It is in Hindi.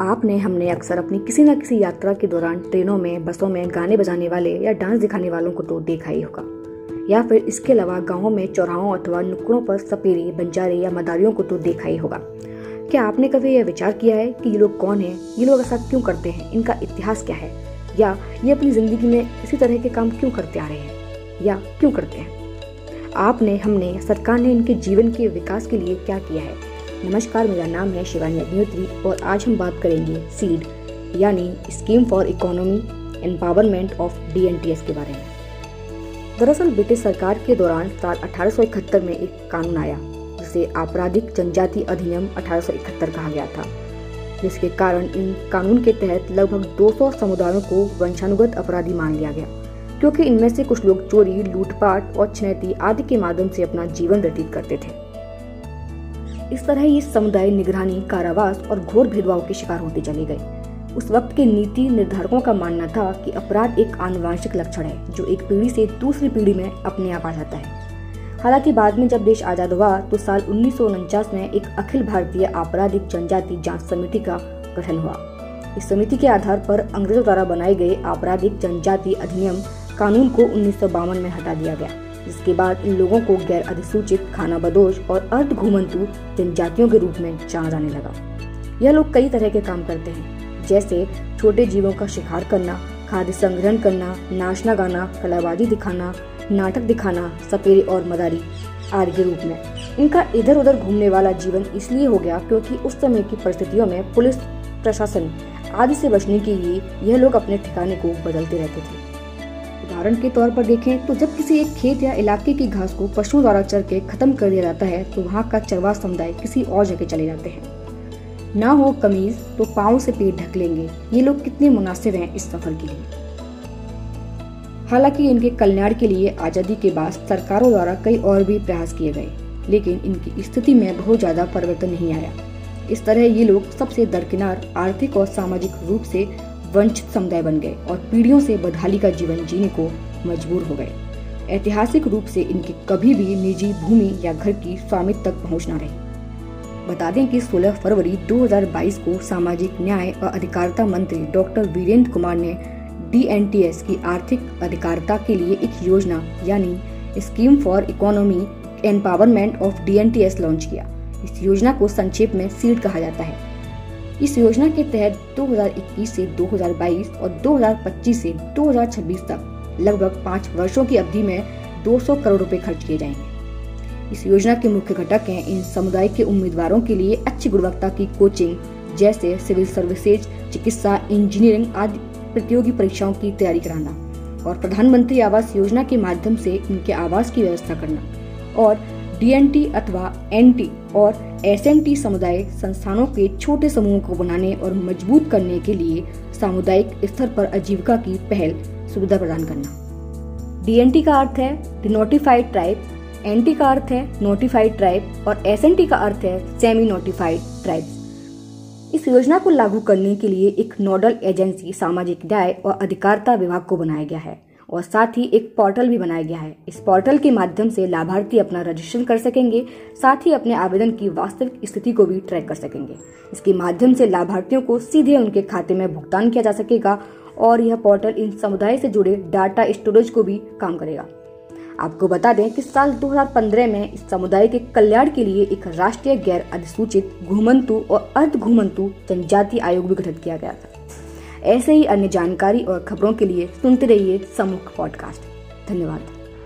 आपने, हमने अक्सर अपनी किसी न किसी यात्रा के दौरान ट्रेनों में, बसों में गाने बजाने वाले या डांस दिखाने वालों को तो देखा ही होगा। या फिर इसके अलावा गाँवों में चौराहों अथवा नुक्कड़ों पर सपेरी, बंजारे या मदारियों को तो देखा ही होगा। क्या आपने कभी यह विचार किया है कि ये लोग कौन हैं? ये लोग ऐसा क्यों करते हैं? इनका इतिहास क्या है? या ये अपनी ज़िंदगी में इसी तरह के काम क्यों करते आ रहे हैं? या क्यों करते हैं? आपने, हमने, सरकार ने इनके जीवन के विकास के लिए क्या किया है? नमस्कार, मेरा नाम है शिवानी अग्निहोत्री और आज हम बात करेंगे सीड, यानी scheme for economy, empowerment of DNTs के बारे में। दरअसल ब्रिटिश सरकार के दौरान साल अठारह सौ इकहत्तर में एक कानून आया, जिसे आपराधिक जनजाति अधिनियम 1871 कहा गया था, जिसके कारण इन कानून के तहत लगभग 200 समुदायों को वंशानुगत अपराधी मान लिया गया, क्योंकि इनमें से कुछ लोग चोरी, लूटपाट और छिनैती आदि के माध्यम से अपना जीवन व्यतीत करते थे। इस तरह ये समुदाय निगरानी, कारावास और घोर भेदभाव के शिकार होते चले गए। उस वक्त के नीति निर्धारकों का मानना था कि अपराध एक आनुवांशिक लक्षण है, जो एक पीढ़ी से दूसरी पीढ़ी में अपने आप आ जाता है। हालाँकि बाद में जब देश आज़ाद हुआ तो साल उन्नीस सौ उनचास में एक अखिल भारतीय आपराधिक जनजाति जाँच समिति का गठन हुआ। इस समिति के आधार पर अंग्रेज़ों द्वारा बनाए गए आपराधिक जनजाति अधिनियम कानून को उन्नीस सौ बावन में हटा दिया गया। जिसके बाद इन लोगों को गैर अधिसूचित खाना बदोश और अर्ध घूमंतु जनजातियों के रूप में जाना जाने लगा। यह लोग कई तरह के काम करते हैं, जैसे छोटे जीवों का शिकार करना, खाद्य संग्रहण करना, नाचना गाना, कलाबाजी दिखाना, नाटक दिखाना सपेरे और मदारी आदि के रूप में। इनका इधर उधर घूमने वाला जीवन इसलिए हो गया क्योंकि उस समय की परिस्थितियों में पुलिस, प्रशासन आदि से बचने के लिए यह लोग अपने ठिकाने को बदलते रहते थे। उदाहरण के तौर पर देखें तो जब किसी एक खेत या इलाके की घास को पशुओं द्वारा चर के खत्म कर दिया जाता है तो वहाँ का चरवा समुदाय किसी और जगह चले जाते हैं। ना हो कमीज तो पाँव से पेट ढक लेंगे। ये लोग कितने मुनासिब हैं इस सफ़र के लिए। हालाँकि इनके कल्याण के लिए आज़ादी के बाद सरकारों द्वारा कई और भी प्रयास किए गए, लेकिन इनकी स्थिति में बहुत ज़्यादा परिवर्तन नहीं आया। इस तरह ये लोग सबसे दरकिनार आर्थिक और सामाजिक रूप से वंचित समुदाय बन गए और पीढ़ियों से बदहाली का जीवन जीने को मजबूर हो गए। ऐतिहासिक रूप से इनकी कभी भी निजी भूमि या घर की स्वामित्व तक पहुँच न रही। बता दें कि 16 फरवरी 2022 को सामाजिक न्याय और अधिकारिता मंत्री डॉक्टर वीरेंद्र कुमार ने डीएनटीएस की आर्थिक अधिकारिता के लिए एक योजना यानी scheme for economy empowerment of DNTs launch किया। इस योजना को संक्षेप में सीड कहा जाता है। इस योजना के तहत 2021 से 2022 और 2025 से 2026 तक लगभग पाँच वर्षों की अवधि में 200 करोड़ रुपए खर्च किए जाएँगे। इस योजना के मुख्य घटक हैं इन समुदाय के उम्मीदवारों के लिए अच्छी गुणवत्ता की कोचिंग, जैसे सिविल सर्विसेज़, चिकित्सा, इंजीनियरिंग आदि प्रतियोगी परीक्षाओं की तैयारी कराना और प्रधानमंत्री आवास योजना के माध्यम से इनके आवास की व्यवस्था करना और डीएनटी अथवा एनटी और एसएनटी समुदाय संस्थानों के छोटे समूहों को बनाने और मज़बूत करने के लिए सामुदायिक स्तर पर आजीविका की पहल सुविधा प्रदान करना। डीएनटी का अर्थ है डिनोटिफाइड ट्राइब एनटी का अर्थ है नोटिफाइड ट्राइब और एसएनटी का अर्थ है सेमी नोटिफाइड ट्राइब इस योजना को लागू करने के लिए एक नोडल एजेंसी, सामाजिक न्याय और अधिकारिता विभाग को बनाया गया है। और साथ ही एक पोर्टल भी बनाया गया है। इस पोर्टल के माध्यम से लाभार्थी अपना रजिस्ट्रेशन कर सकेंगे, साथ ही अपने आवेदन की वास्तविक स्थिति को भी ट्रैक कर सकेंगे। इसके माध्यम से लाभार्थियों को सीधे उनके खाते में भुगतान किया जा सकेगा और यह पोर्टल इन समुदाय से जुड़े डाटा स्टोरेज को भी काम करेगा। आपको बता दें कि साल 2015 में इस समुदाय के कल्याण के लिए एक राष्ट्रीय गैर अधिसूचित घुमंतु और अर्ध घुमंतु जनजाति आयोग भी गठित किया गया था। ऐसे ही अन्य जानकारी और खबरों के लिए सुनते रहिए समुख पॉडकास्ट। धन्यवाद।